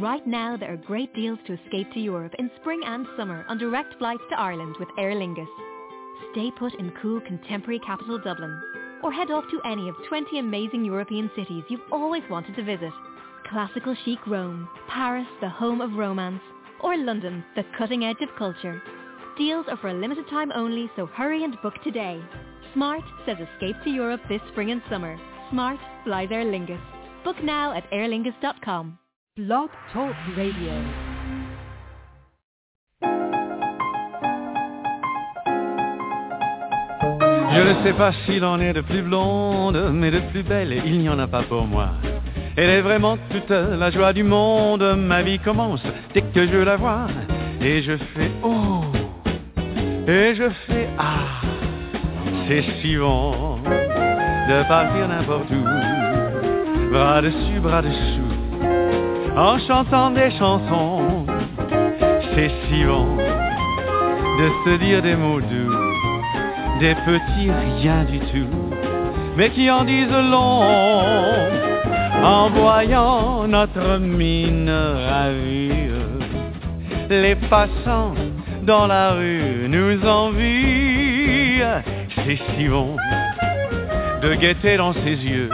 Right now there are great deals to escape to Europe in spring and summer on direct flights to Ireland with Aer Lingus. Stay put in cool contemporary capital Dublin or head off to any of 20 amazing European cities you've always wanted to visit. Classical chic Rome, Paris, the home of romance, or London, the cutting edge of culture. Deals are for a limited time only, so hurry and book today. Smart says escape to Europe this spring and summer. Smart fly Aer Lingus. Book now at aerlingus.com. Talk Radio. Je ne sais pas s'il en est de plus blonde, mais de plus belle, il n'y en a pas pour moi. Elle est vraiment toute la joie du monde, ma vie commence dès que je la vois. Et je fais oh, et je fais ah, c'est si bon de partir n'importe où, bras dessus, bras dessous, en chantant des chansons. C'est si bon de se dire des mots doux des petits rien du tout, mais qui en disent long en voyant notre mine ravie. Les passants dans la rue nous envient, c'est si bon de guetter dans ses yeux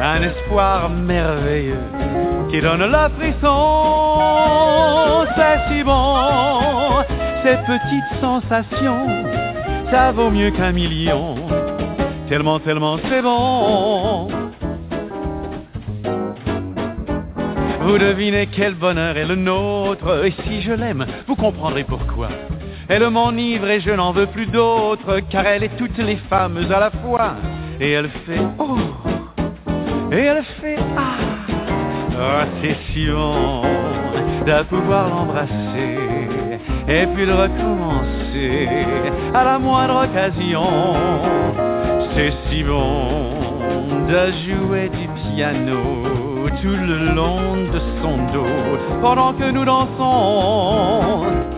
un espoir merveilleux qui donne la frisson. C'est si bon, cette petite sensation ça vaut mieux qu'un million. Tellement, tellement c'est bon. Vous devinez quel bonheur est le nôtre, et si je l'aime, vous comprendrez pourquoi. Elle m'enivre et je n'en veux plus d'autre, car elle est toutes les femmes à la fois. Et elle fait oh, et elle fait ah. Oh, c'est si bon de pouvoir l'embrasser et puis de recommencer à la moindre occasion. C'est si bon de jouer du piano tout le long de son dos pendant que nous dansons.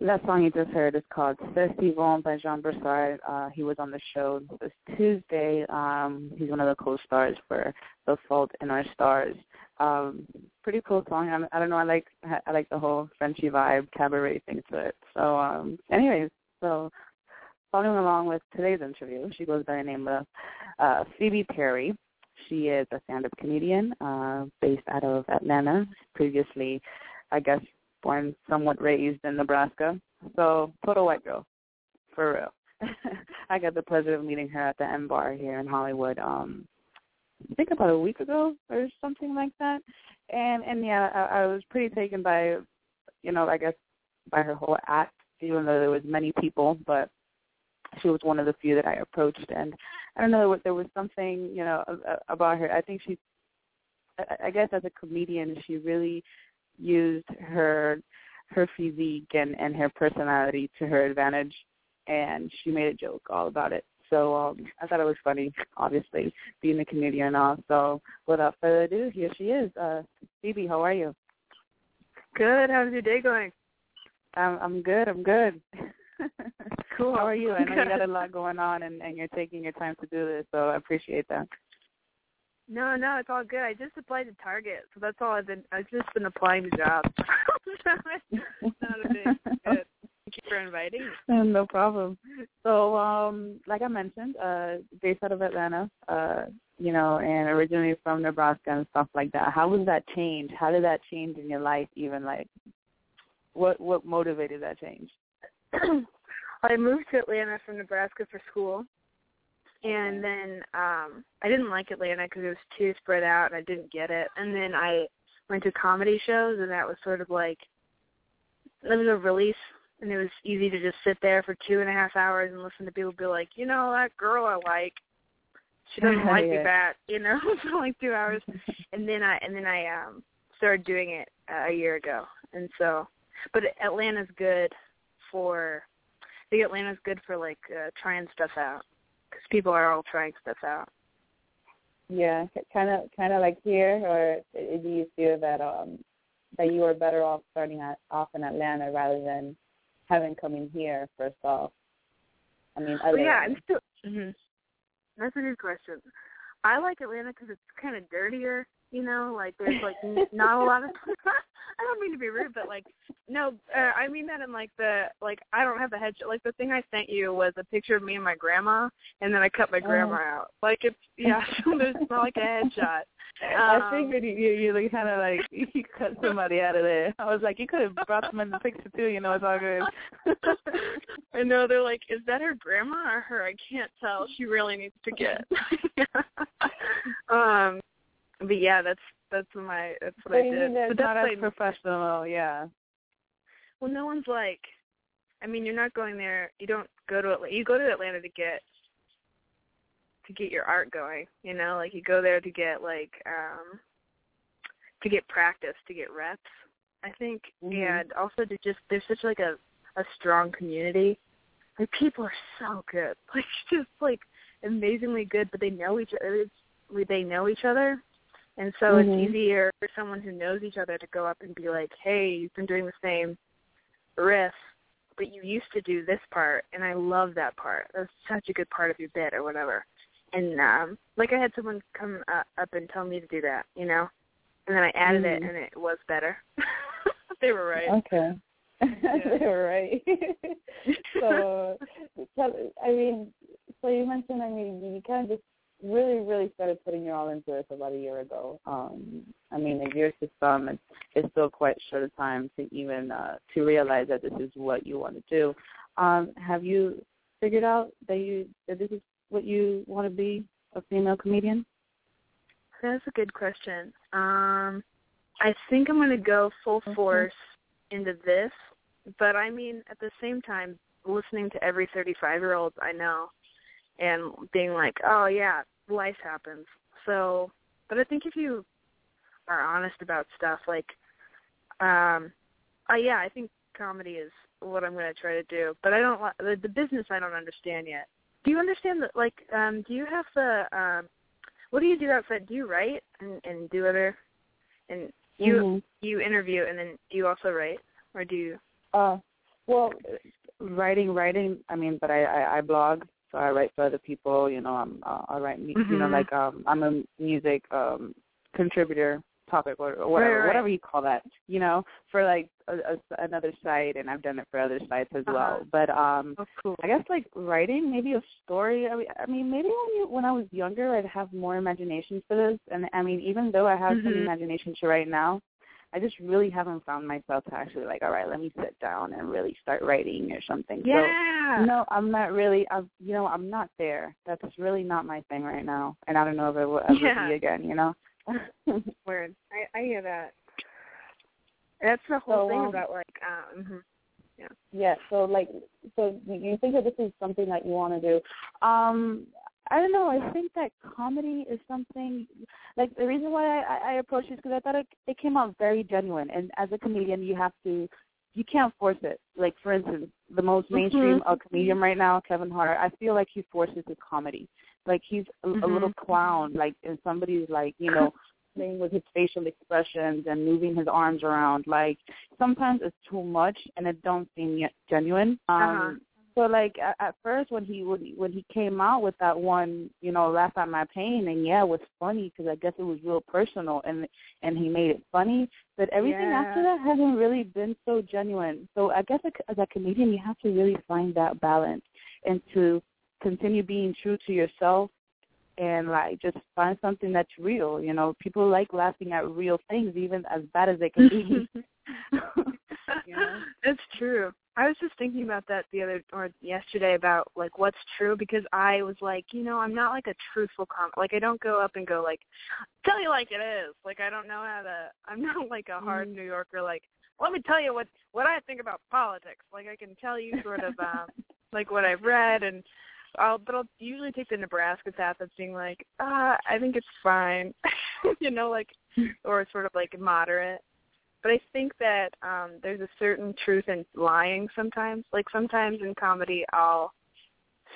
that song you just heard is called bon by Jean Broussard. Uh, he was on the show this Tuesday. Um, he's one of the co-stars for The Fault in Our Stars. Um, pretty cool song. I, I don't know. I like I like the whole Frenchy vibe, cabaret thing to it. So, um, anyways, so following along with today's interview, she goes by the name of uh, Phoebe Perry. She is a stand-up comedian uh, based out of Atlanta. Previously, I guess born somewhat raised in Nebraska. So total white girl, for real. I got the pleasure of meeting her at the M Bar here in Hollywood. Um, I think about a week ago or something like that. And and yeah, I, I was pretty taken by, you know, I guess by her whole act, even though there was many people, but she was one of the few that I approached. And I don't know, there was something, you know, about her. I think she, I guess as a comedian, she really used her her physique and and her personality to her advantage and she made a joke all about it. So um i thought it was funny obviously being a comedian and all. So without further ado here she is. Uh phoebe how are you? Good. How's your day going? I'm i'm good. I'm good. Cool. How are you? I know you got a lot going on and and you're taking your time to do this so i appreciate that no, no, it's all good. I just applied to Target, so that's all I've been. I've just been applying to jobs. not a big. Good. Thank you for inviting me. No problem. So, um, like I mentioned, uh, based out of Atlanta, uh, you know, and originally from Nebraska and stuff like that. How was that change? How did that change in your life? Even like, what what motivated that change? I moved to Atlanta from Nebraska for school, and then um I didn't like Atlanta because it was too spread out and I didn't get it. And then I went to comedy shows and that was sort of like it was a release and it was easy to just sit there for two and a half hours and listen to people be like, you know, that girl I like, she doesn't like me back, you know, for like two hours. and then I and then I um started doing it uh, a year ago, and so but Atlanta's good for. I think Atlanta's good for like uh, trying stuff out because people are all trying stuff out. Yeah, kind of, kind of like here, or do you feel that um that you are better off starting at, off in Atlanta rather than having coming here first off? I mean, well, yeah, I'm still. Mm-hmm. That's a good question. I like Atlanta because it's kind of dirtier. You know, like there's like not a lot of. I don't mean to be rude, but like no, uh, I mean that in like the like I don't have the headshot. Like the thing I sent you was a picture of me and my grandma, and then I cut my grandma oh. out. Like it's yeah, there's not like a headshot. Um, I figured you you like kind of like you cut somebody out of there. I was like, you could have brought them in the picture too. You know, it's all good. I know they're like, is that her grandma or her? I can't tell. She really needs to get. um, but yeah, that's that's my that's what but I did. But that's not as professional, yeah. Well, no one's like. I mean, you're not going there. You don't go to Atlanta. You go to Atlanta to get to get your art going. You know, like you go there to get like um to get practice, to get reps. I think, mm-hmm. and also to just there's such like a a strong community. Like people are so good, like just like amazingly good, but they know each other. It's, they know each other, and so mm-hmm. it's easier for someone who knows each other to go up and be like, "Hey, you've been doing the same riff, but you used to do this part, and I love that part. That's such a good part of your bit, or whatever." and um like I had someone come uh, up and tell me to do that, you know, and then I added mm. it and it was better. they were right. Okay. they were right. so, tell, I mean, so you mentioned, I mean, you kind of just really, really started putting your all into this about a year ago. Um, I mean, a year to some, it's, it's still quite short a time to even uh, to realize that this is what you want to do. Um, have you figured out that you that this is what you want to be a female comedian? That's a good question. Um, I think I'm going to go full force into this, but I mean, at the same time, listening to every 35 year old I know and being like, oh yeah, life happens. So, but I think if you are honest about stuff, like, um, uh, yeah, I think comedy is what I'm going to try to do. But I don't the, the business I don't understand yet. Do you understand that? Like, um, do you have the um, what do you do outside? Do you write and, and do other and you mm-hmm. you interview and then do you also write or do you? Uh, well, writing, writing. I mean, but I, I I blog, so I write for other people. You know, I'm uh, I write. Mm-hmm. You know, like um, I'm a music um contributor topic or, or whatever, right, right. whatever you call that, you know, for like a, a, another site, and I've done it for other sites as uh-huh. well. But um, oh, cool. I guess like writing, maybe a story. I mean, I mean, maybe when you when I was younger, I'd have more imagination for this. And I mean, even though I have mm-hmm. some imagination to write now, I just really haven't found myself to actually like, all right, let me sit down and really start writing or something. Yeah. So, no, I'm not really. I'm, you know, I'm not there. That's really not my thing right now, and I don't know if it will ever yeah. be again. You know. Word. I I hear that. That's the whole so, thing um, about like um mm-hmm. yeah. Yeah, so like so you think that this is something that you want to do. Um I don't know. I think that comedy is something like the reason why I, I approached this because I thought it, it came out very genuine. And as a comedian, you have to, you can't force it. Like for instance, the most mainstream mm-hmm. uh, comedian right now, Kevin Hart. I feel like he forces his comedy. Like he's a, mm-hmm. a little clown. Like and somebody's like you know playing with his facial expressions and moving his arms around. Like sometimes it's too much and it don't seem yet genuine. Um, uh-huh. So like at, at first when he when, when he came out with that one, you know, laugh at my pain, and yeah, it was funny because I guess it was real personal, and and he made it funny. But everything Yeah. after that hasn't really been so genuine. So I guess as a comedian, you have to really find that balance and to continue being true to yourself and like just find something that's real. You know, people like laughing at real things, even as bad as they can be. you know? It's true. I was just thinking about that the other or yesterday about like what's true because I was like, you know, I'm not like a truthful com like I don't go up and go like tell you like it is. Like I don't know how to I'm not like a hard New Yorker like let me tell you what what I think about politics. Like I can tell you sort of um like what I've read and I'll but I'll usually take the Nebraska path of being like, uh, I think it's fine. you know, like or sort of like moderate. But I think that um there's a certain truth in lying sometimes. Like sometimes in comedy I'll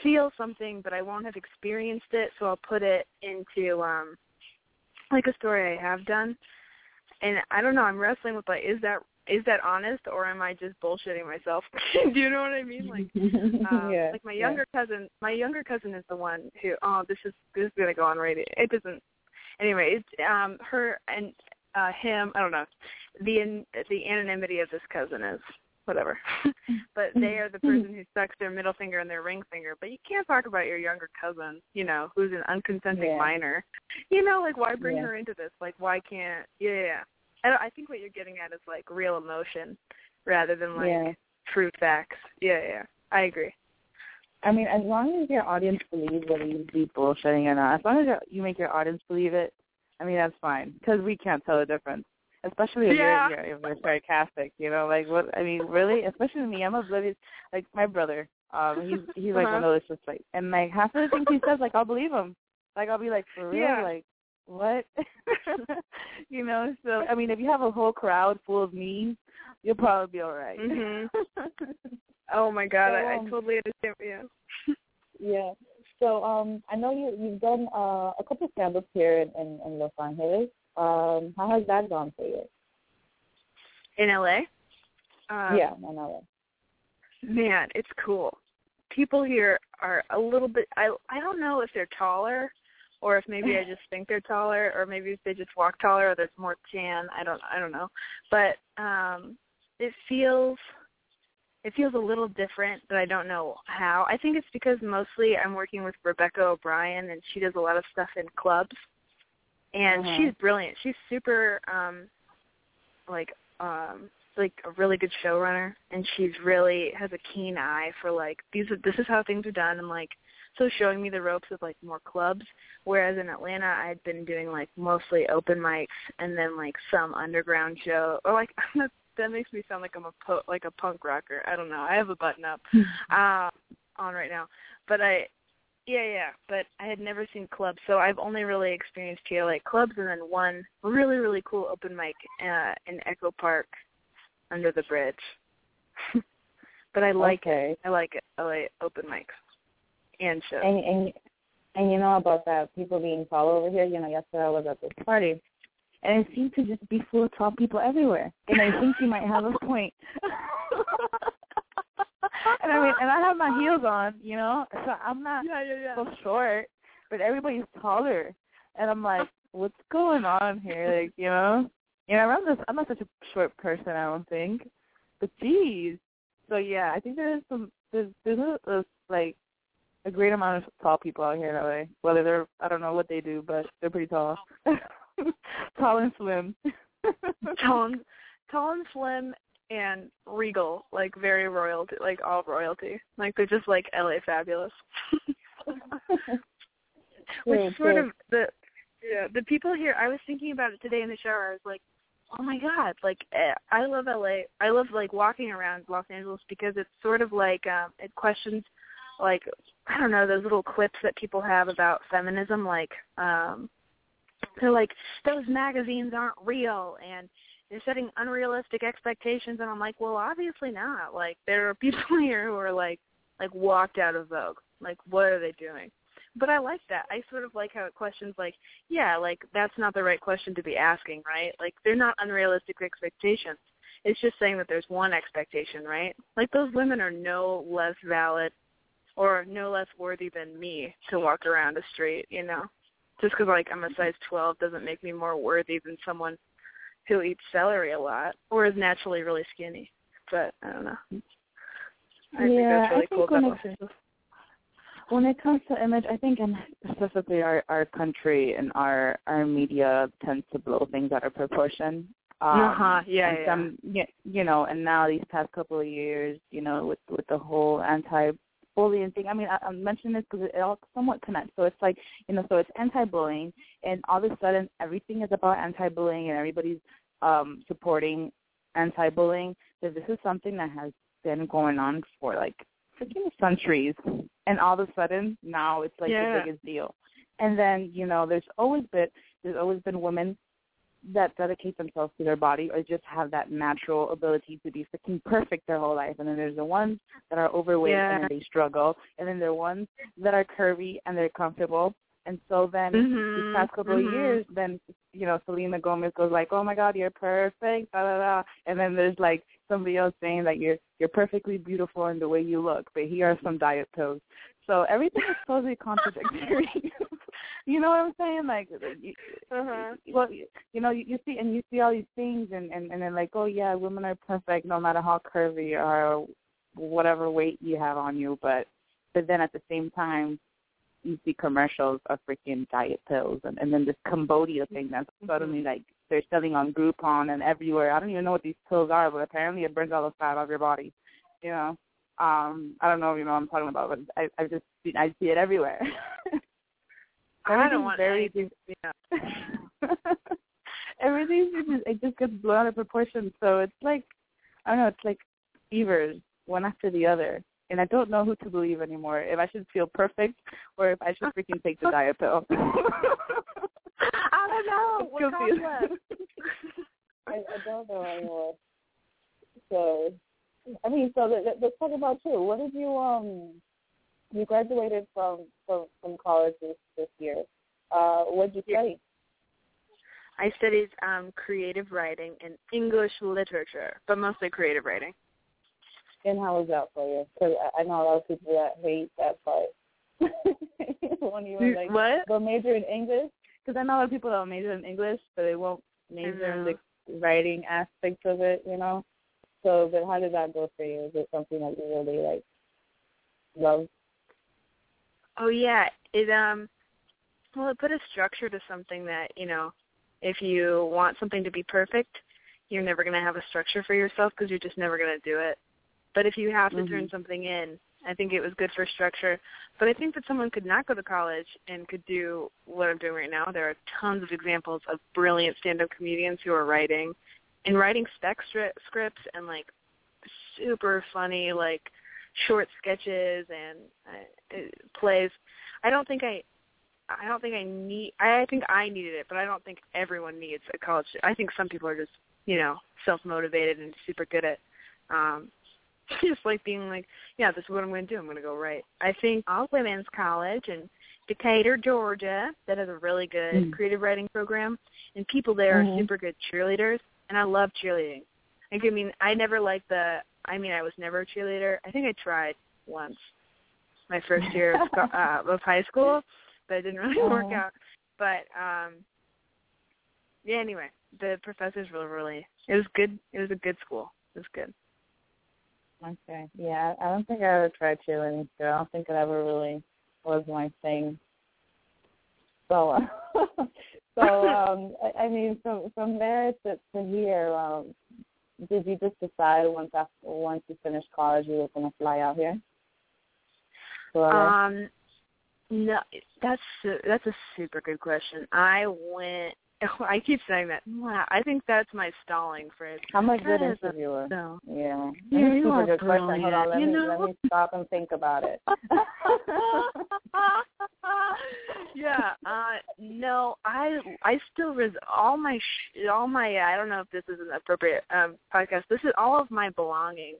feel something but I won't have experienced it, so I'll put it into um like a story I have done. And I don't know, I'm wrestling with like is that is that honest or am I just bullshitting myself? Do you know what I mean? Like, um, yeah, like my younger yeah. cousin, my younger cousin is the one who, oh, this is this is gonna go on radio. It doesn't. Anyway, it's um her and uh him. I don't know. The the anonymity of this cousin is whatever. but they are the person who sucks their middle finger and their ring finger. But you can't talk about your younger cousin, you know, who's an unconsenting yeah. minor. You know, like why bring yeah. her into this? Like why can't? Yeah, yeah. I, I think what you're getting at is like real emotion rather than like yeah. true facts. Yeah, yeah. I agree. I mean, as long as your audience believes whether you be bullshitting or not, as long as you make your audience believe it, I mean that's fine because we can't tell the difference. Especially if yeah. you're, you're if you're sarcastic, you know, like what I mean, really. Especially me, I'm oblivious. Like my brother, um, he's he's like uh-huh. one of those just like, and like half of the things he says, like I'll believe him. Like I'll be like, for real, Yeah. like what? you know. So I mean, if you have a whole crowd full of memes, you'll probably be all right. Mhm. Oh my god, So, I, I um, totally understand. Yeah. Yeah. So um, I know you you've done uh, a couple of stand-ups here in, in, in Los Angeles. Um, how has that gone for you? In LA. Um, yeah, in LA. Man, it's cool. People here are a little bit. I I don't know if they're taller, or if maybe I just think they're taller, or maybe if they just walk taller, or there's more tan. I don't I don't know, but um, it feels it feels a little different, but I don't know how. I think it's because mostly I'm working with Rebecca O'Brien, and she does a lot of stuff in clubs, and Uh-huh. she's brilliant. She's super um, like um like a really good showrunner and she's really has a keen eye for like these are this is how things are done and like so showing me the ropes of like more clubs whereas in Atlanta I'd been doing like mostly open mics and then like some underground show or like that makes me sound like I'm a po- like a punk rocker. I don't know. I have a button up um on right now. But I yeah, yeah, but I had never seen clubs, so I've only really experienced like clubs and then one really really cool open mic uh in Echo Park under the bridge. but I like okay. it. I like it. I like open mics and shows. And and and you know about that people being tall over here. You know, yesterday I was at this party, and it seemed to just be full of tall people everywhere. And I think you might have a point. and I mean, and I have my heels on, you know, so I'm not yeah, yeah, yeah. so short, but everybody's taller, and I'm like, what's going on here? Like, you know, you know, I'm just I'm not such a short person, I don't think, but geez. So yeah, I think there's some there's there's a, a like a great amount of tall people out here in LA. Whether they're I don't know what they do, but they're pretty tall, tall and slim. tall and tall and slim and regal, like very royalty, like all royalty. Like they're just like LA fabulous. Which True, sort true. of the yeah the people here. I was thinking about it today in the shower. I was like, oh my god, like eh, I love LA. I love like walking around Los Angeles because it's sort of like um it questions like I don't know those little clips that people have about feminism, like um they're like those magazines aren't real and they're setting unrealistic expectations and I'm like, well, obviously not. Like there are people here who are like like walked out of Vogue. Like what are they doing? But I like that. I sort of like how it questions like, yeah, like that's not the right question to be asking, right? Like they're not unrealistic expectations. It's just saying that there's one expectation, right? Like those women are no less valid or no less worthy than me to walk around a street, you know. Just because like I'm a size 12 doesn't make me more worthy than someone who eats celery a lot or is naturally really skinny. But I don't know. I think Yeah, that's really I cool think when it's- Los Angeles. When it comes to image, I think, and specifically our our country and our our media tends to blow things out of proportion. Um, Uh-huh, yeah, yeah. Some, you know, and now these past couple of years, you know, with with the whole anti-bullying thing. I mean, I, I'm mentioning this because it all somewhat connects. So it's like, you know, so it's anti-bullying, and all of a sudden everything is about anti-bullying, and everybody's um supporting anti-bullying. So this is something that has been going on for like freaking centuries, and all of a sudden now it's like Yeah. the biggest deal. And then you know, there's always been there's always been women that dedicate themselves to their body or just have that natural ability to be freaking perfect their whole life. And then there's the ones that are overweight Yeah. and they struggle. And then there are ones that are curvy and they're comfortable. And so then Mhm, these past couple mhm. of years, then you know Selena Gomez goes like, "Oh my God, you're perfect," da da da. And then there's like somebody else saying that you're you're perfectly beautiful in the way you look, but here are some diet pills. So everything is totally contradictory. you know what I'm saying? Like, you, Uh-huh. well, you, you know, you, you see and you see all these things, and and and then like, oh yeah, women are perfect no matter how curvy you or whatever weight you have on you, but but then at the same time, you see commercials of freaking diet pills, and and then this Cambogia thing that's suddenly like they're selling on Groupon and everywhere. I don't even know what these pills are, but apparently it burns all the fat off your body. You know, um, I don't know if you know what I'm talking about, but I I just see, I see it everywhere. I don't want very anything. Yeah. everything just it just gets blown out of proportion. So it's like I don't know, it's like fevers one after the other. And I don't know who to believe anymore. If I should feel perfect or if I should freaking take the diet pill. I don't know. What comes Confused. left? I, I don't know anymore. So, I mean, so let, let's talk about you. What did you um? You graduated from from from college this this year. Uh, what did you study? I studied um creative writing and English literature, but mostly creative writing. And how was that for you? Because I, know a lot of people that hate that part. when you were like, what? go major in English. Because I know a lot of people that will major in English, but they won't major in the writing aspect of it. You know. So, but how did that go for you? Is it something that you really like love? Oh yeah, it um well it put a structure to something that, you know, if you want something to be perfect, you're never going to have a structure for yourself because you're just never going to do it. But if you have to turn Mhm. something in, I think it was good for structure. But I think that someone could not go to college and could do what I'm doing right now. There are tons of examples of brilliant stand-up comedians who are writing and writing spec stri- scripts and like super funny like short sketches and uh, plays. I don't think I I don't think I need I think I needed it, but I don't think everyone needs a college. I think some people are just, you know, self-motivated and super good at um just like being like, yeah, this is what I'm going to do. I'm going to go write. I think all women's college in Decatur, Georgia, that has a really good Mm. creative writing program, and people there Mhm. are super good cheerleaders, and I love cheerleading. Like, I mean, I never liked the. I mean, I was never a cheerleader. I think I tried once, my first year of, uh, of high school, but it didn't really work Uh-huh. out. But um yeah, anyway, the professors were really. It was good. It was a good school. It was good. Okay. Yeah, I don't think I ever tried cheerleading. So I don't think it ever really was my thing. So, uh, so um, I, I mean, from from there to to here, um, did you just decide once after once you finished college you were going to fly out here? LA? Um, no, that's that's a super good question. I went. I keep saying that. Wow, I think that's my stalling phrase. I'm a that good is a- interviewer. No. Yeah. Yeah, a you super are question. Hold on, let you me know? let me stop and think about it. yeah. Uh, no, I I still res- all my sh- all my I don't know if this is an appropriate um podcast. This is all of my belongings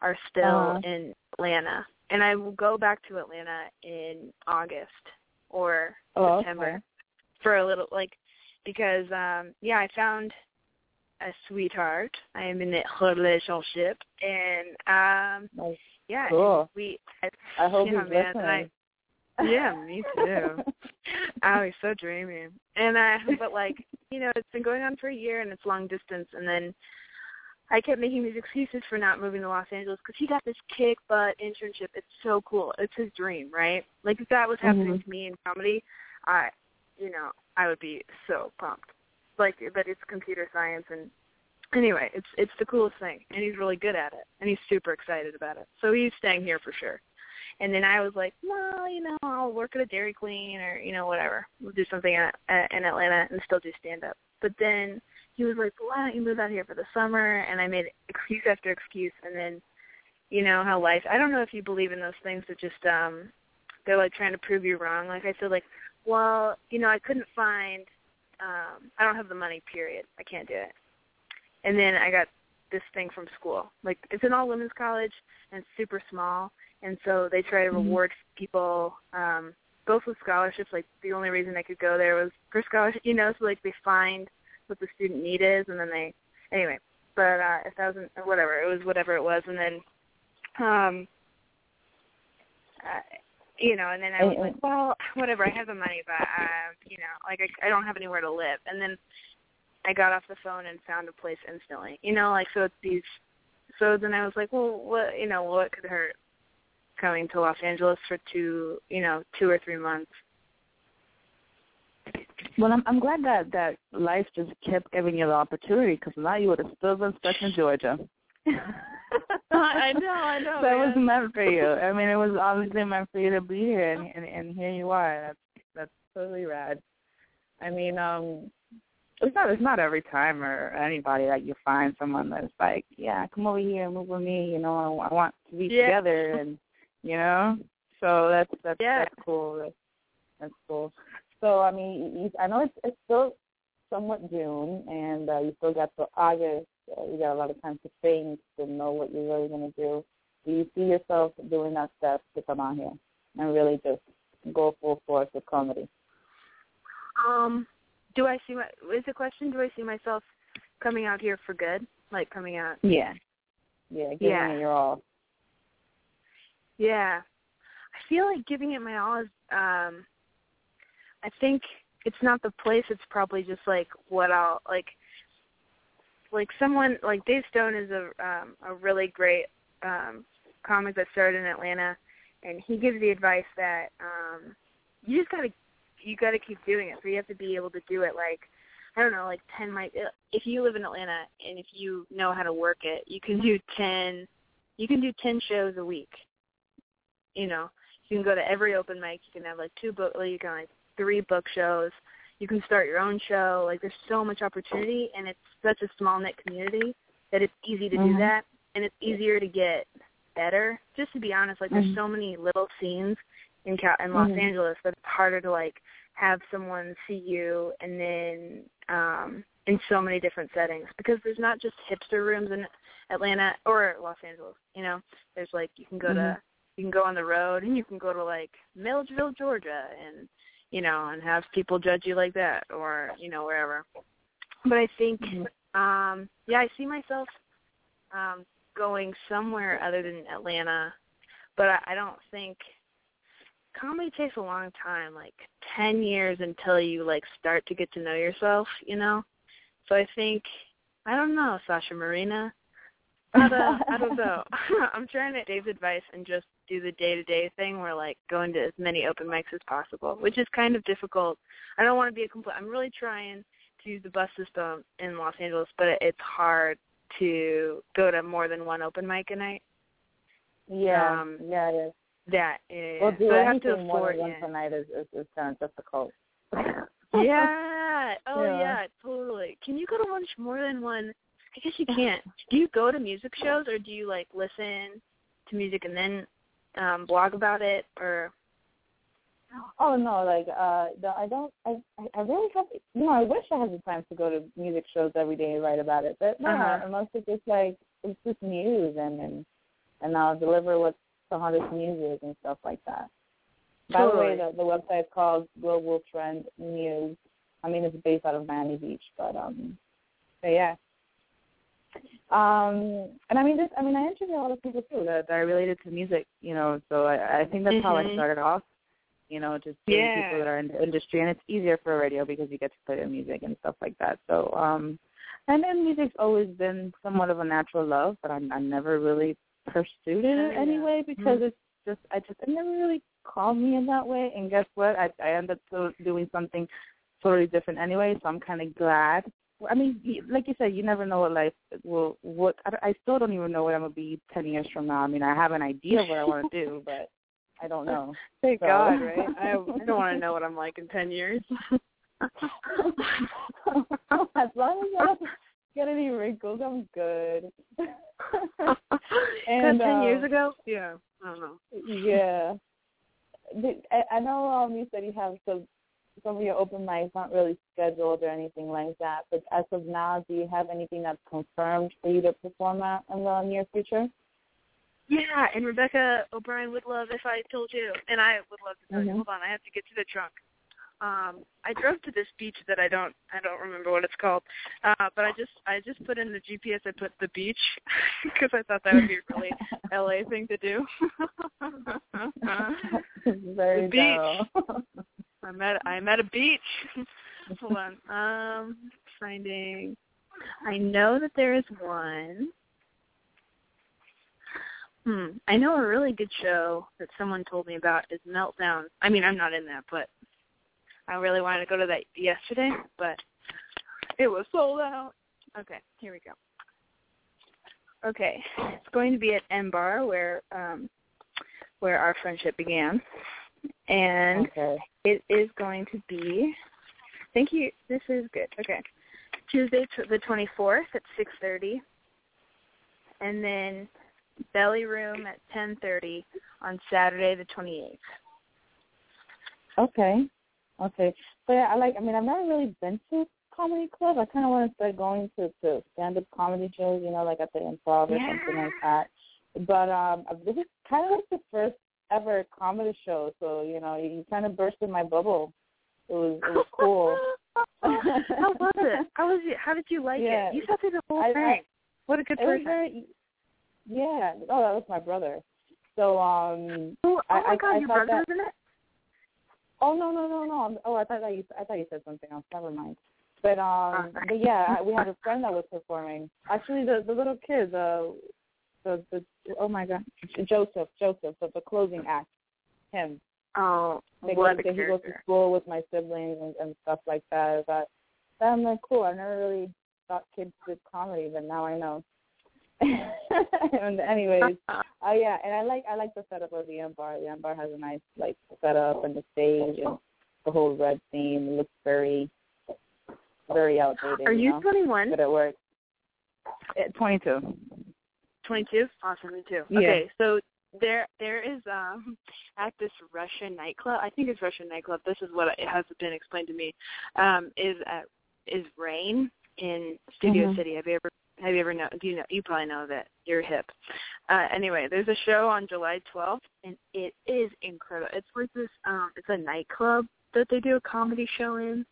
are still Uh-huh. in Atlanta, and I will go back to Atlanta in August or Oh, September okay. for a little like because um yeah I found a sweetheart. I am in a relationship and um Nice. yeah Cool. we I, I hope yeah, he's man, listening. I, yeah, me too. oh, he's so dreamy. And I but like, you know, it's been going on for a year and it's long distance and then I kept making these excuses for not moving to Los Angeles because he got this kick butt internship. It's so cool. It's his dream, right? Like if that was happening Mhm. to me in comedy, I, you know, I would be so pumped. Like, but it's computer science and anyway, it's it's the coolest thing, and he's really good at it, and he's super excited about it. So he's staying here for sure. And then I was like, well, you know, I'll work at a Dairy Queen or you know whatever. We'll do something in, in Atlanta and still do stand up. But then he was like, well, why don't you move out here for the summer? And I made excuse after excuse, and then you know how life. I don't know if you believe in those things that just um they're like trying to prove you wrong. Like I feel like, well, you know, I couldn't find um I don't have the money. Period. I can't do it. And then I got this thing from school. Like it's an all women's college and it's super small, and so they try to Mhm. reward people um both with scholarships. Like the only reason I could go there was for scholarship. You know, so like they find what the student need is, and then they anyway. But uh if that wasn't whatever, it was whatever it was, and then um uh, you know, and then I was like, well, whatever, I have the money, but uh, you know, like I, I don't have anywhere to live. And then I got off the phone and found a place instantly. You know, like so it's these. So then I was like, well, what, you know, what could hurt coming to Los Angeles for two, you know, two or three months? Well, I'm I'm glad that that life just kept giving you the opportunity because now you would have still been stuck in Georgia. I know, I know. that was man. meant for you. I mean, it was obviously meant for you to be here, and and, and here you are. That's that's totally rad. I mean, um, it's not it's not every time or anybody that you find someone that's like, yeah, come over here and move with me. You know, I, I want to be Yeah. together, and you know, so that's that's Yeah. that's cool. That's, that's cool. So I mean, you, I know it's it's still somewhat June, and uh, you still got till August. Uh, you got a lot of time to think, to know what you're really going to do. Do you see yourself doing that step to come out here and really just go full force with comedy? Um, do I see my? Is the question? Do I see myself coming out here for good? Like coming out? Yeah. Yeah, giving Yeah. it your all. Yeah. I feel like giving it my all is um I think it's not the place, it's probably just like what I'll like like someone like Dave Stone is a um a really great um comic that started in Atlanta and he gives the advice that um you just gotta you gotta keep doing it. So you have to be able to do it like I don't know, like ten might if you live in Atlanta and if you know how to work it, you can do ten you can do ten shows a week you know, you can go to every open mic. You can have like two book, you can like three book shows. You can start your own show. Like there's so much opportunity, and it's such a small knit community that it's easy to Mhm. do that, and it's easier to get better. Just to be honest, like there's Mhm. so many little scenes in Cal- in Los Mhm. Angeles that it's harder to like have someone see you, and then um in so many different settings because there's not just hipster rooms in Atlanta or Los Angeles. You know, there's like you can go to Mhm. you can go on the road and you can go to like Milledgeville, Georgia and you know, and have people judge you like that or, you know, wherever. But I think Mhm. um yeah, I see myself um going somewhere other than Atlanta. But I, I don't think comedy takes a long time, like ten years until you like start to get to know yourself, you know? So I think I don't know, Sasha Marina. I don't, I don't know. I'm trying to Dave's advice and just do the day to day thing where like going to as many open mics as possible, which is kind of difficult. I don't want to be a complete. I'm really trying to use the bus system in Los Angeles, but it's hard to go to more than one open mic a night. Yeah, Um, yeah, it is. That is, Well, do so I have to anything more than yeah. per night is, is, is kind of difficult. yeah. Oh Yeah. yeah, totally. Can you go to lunch more than one? I guess you can't. Do you go to music shows or do you like listen to music and then um blog about it or Oh no, like uh no, I don't I I- really have you know, I wish I had the time to go to music shows every day and write about it. But no, Uh-huh. unless it's just like it's just news and and and I'll deliver what's the hottest music and stuff like that. By the way, the the website's called Global Trend News. I mean it's based out of Miami Beach, but um but yeah. Um and I mean this I mean I interview a lot of people too that, that are related to music, you know, so I, I think that's how I Mhm. started off you know, just doing Yeah. people that are in the industry, and it's easier for radio because you get to play their music and stuff like that. So, um, and then music's always been somewhat of a natural love, but I, I never really pursued it Oh, anyway because Mhm. it's just I just it never really called me in that way. And guess what? I I ended up doing something totally different anyway. So I'm kind of glad. I mean, like you said, you never know what life will. What I, I still don't even know what I'm gonna be ten years from now. I mean, I have an idea of what I want to do, but I don't know. Thank So- God, right? I, I don't want to know what I'm like in ten years. as long as I don't get any wrinkles, I'm good. And, ten years um, ago, yeah, I don't know. yeah. I, I know um, you said you have some some of your open mics aren't really scheduled or anything like that. But as of now, do you have anything that's confirmed for you to perform at in the near future? Yeah, and Rebecca O'Brien would love if I told you, and I would love to tell Mhm. you. Hold on, I have to get to the trunk. Um, I drove to this beach that I don't I don't remember what it's called, uh, but I just I just put in the GPS. I put the beach because I thought that would be a really LA thing to do. Very The beach. I'm at I'm at a beach. Hold on. Um, finding. I know that there is one. Hmm. I know a really good show that someone told me about is Meltdown. I mean, I'm not in that, but I really wanted to go to that yesterday, but it was sold out. Okay, here we go. Okay, it's going to be at M Bar where um where our friendship began, and okay. it is going to be. Thank you. This is good. Okay, Tuesday the twenty fourth at six thirty, and then Belly Room at ten thirty on Saturday the twenty eighth. Okay. Okay. So yeah, I like. I mean, I've never really been to comedy club. I kind of want to start going to to stand up comedy shows. You know, like at the Improv or something like that. But um, this is kind of like the first ever comedy show. So you know, you kind of bursted my bubble. It was it was cool. How was it? How was it? How did you like Yeah. it? You sat through the whole I- thing. I- what a good person. very. Yeah. Oh, that was my brother. So um. oh, I- oh my God, I your brother that- was in it. Oh no no no no! Oh, I thought that you I thought you said something else. Never mind. But um, but yeah, we had a friend that was performing. Actually, the the little kid, the the the oh my god, Joseph Joseph, the, the closing act, him. Oh, They what a they, he goes to school with my siblings and, and stuff like that. I thought that I'm like cool. I never really thought kids did comedy, but now I know. and anyways, Oh yeah, and I like I like the setup of the M bar. The M bar has a nice like setup and the stage and the whole red theme. It looks very very outdated. Are you know? 21? But it works. Twenty two. 22? Awesome. Yeah. Okay, so there there is um at this Russian nightclub. I think it's Russian nightclub. This is what it has been explained to me. Um, is at is Rain in Studio Mhm. City. Have you ever have you ever know? Do you know? You probably know that. You're hip. Uh, anyway, there's a show on July 12th, and it is incredible. It's like this. Um, it's a nightclub that they do a comedy show in,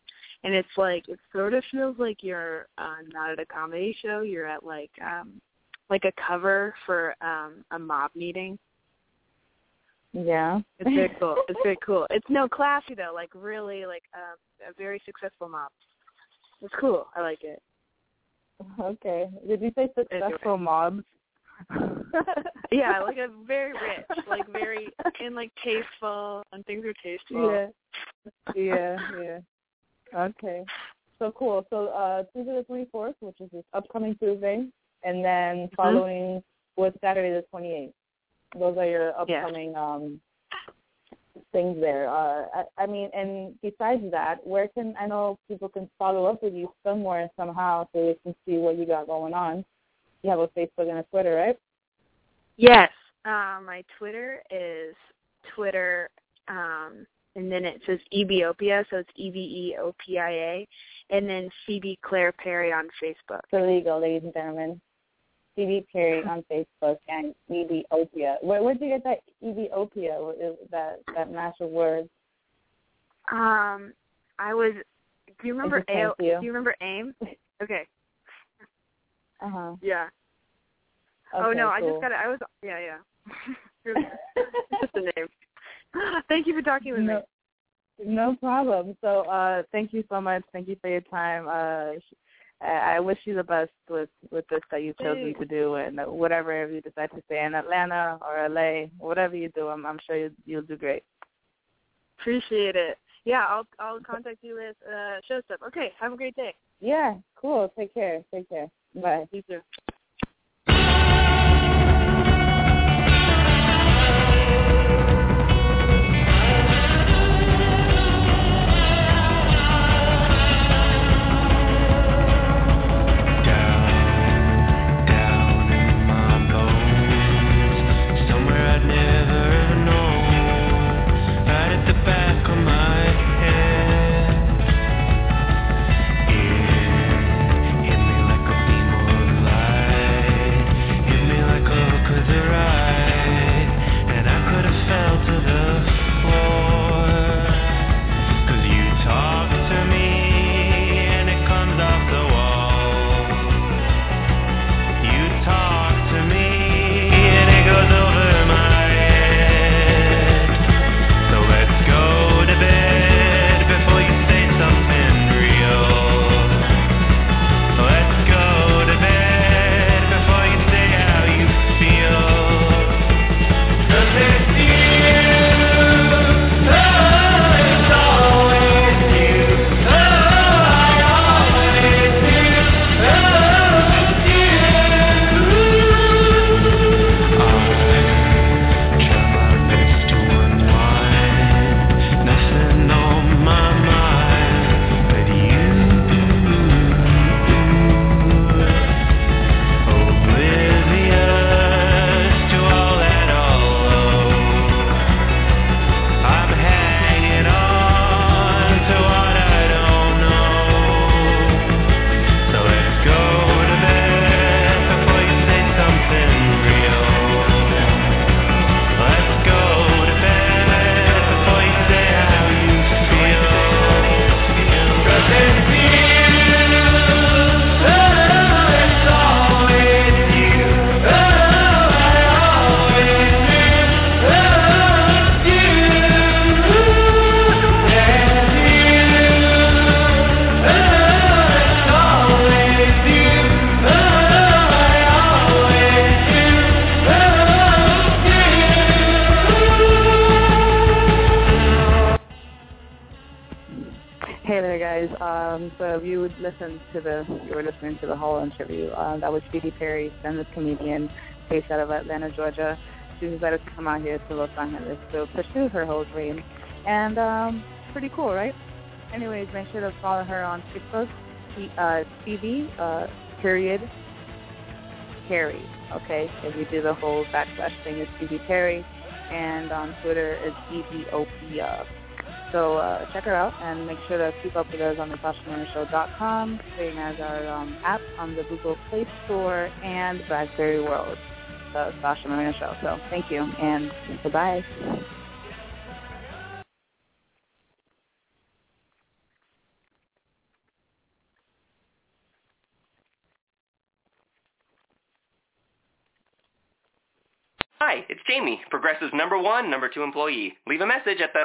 and it's like it sort of feels like you're uh, not at a comedy show. You're at like um like a cover for um a mob meeting. Yeah. It's very cool. It's very cool. It's no classy though, like really like um, a very successful mob. It's cool. I like it. okay. Did you say successful mobs? yeah, like a very rich, like very and like tasteful, and things are tasteful. Yeah. Yeah, yeah. Okay. So cool. So uh Tuesday the twenty fourth, which is this upcoming Tuesday, and then following with Saturday the twenty eighth. Those are your Yeah. upcoming um things there. Uh I, I mean and besides that, where can I know people can follow up with you somewhere somehow so they can see what you got going on. You have a Facebook and a Twitter, right? Yes. Um, my Twitter is Twitter, um, and then it says Ebeopia, so it's E B E O P I A, and then Phoebe Claire Perry on Facebook. So there you go, ladies and gentlemen. Phoebe Perry on Facebook and Ebeopia. Where where'd you get that Ebeopia? That that mash of words? Um, I was. Do you remember AO, you. Do you remember AIM? Okay. Uh huh. Yeah. oh no, I just got it. I was. Yeah, yeah. just a name. Thank you for talking with me. No, no problem. So uh thank you so much. Thank you for your time. Uh I wish you the best with with this that you've chosen to do, and whatever you decide to stay in Atlanta or LA, whatever you do, I'm I'm sure you you'll do great. Appreciate it. Yeah, I'll I'll contact you with uh show stuff. Okay, have a great day. Yeah, cool. Take care. Take care. Bye. You too. Was Phoebe Perry, stand-up comedian, based out of Atlanta, Georgia. She decided to come out here to Los Angeles to pursue her whole dream, and um, pretty cool, right? Anyways, make sure to follow her on Facebook, uh, uh, period, Perry. Okay, if you do the whole backslash thing, it's Phoebe Perry, and on Twitter it's Ebeopia. So uh, check her out and make sure to keep up with us on the SashaMarinaShow.com, same as our um, app on the Google Play Store and BlackBerry World, the Sasha Marina Show. So thank you and goodbye. Hi, it's Jamie, Progressive's number one, number two employee. Leave a message at the...